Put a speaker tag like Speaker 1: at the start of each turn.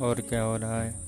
Speaker 1: और क्या हो रहा है?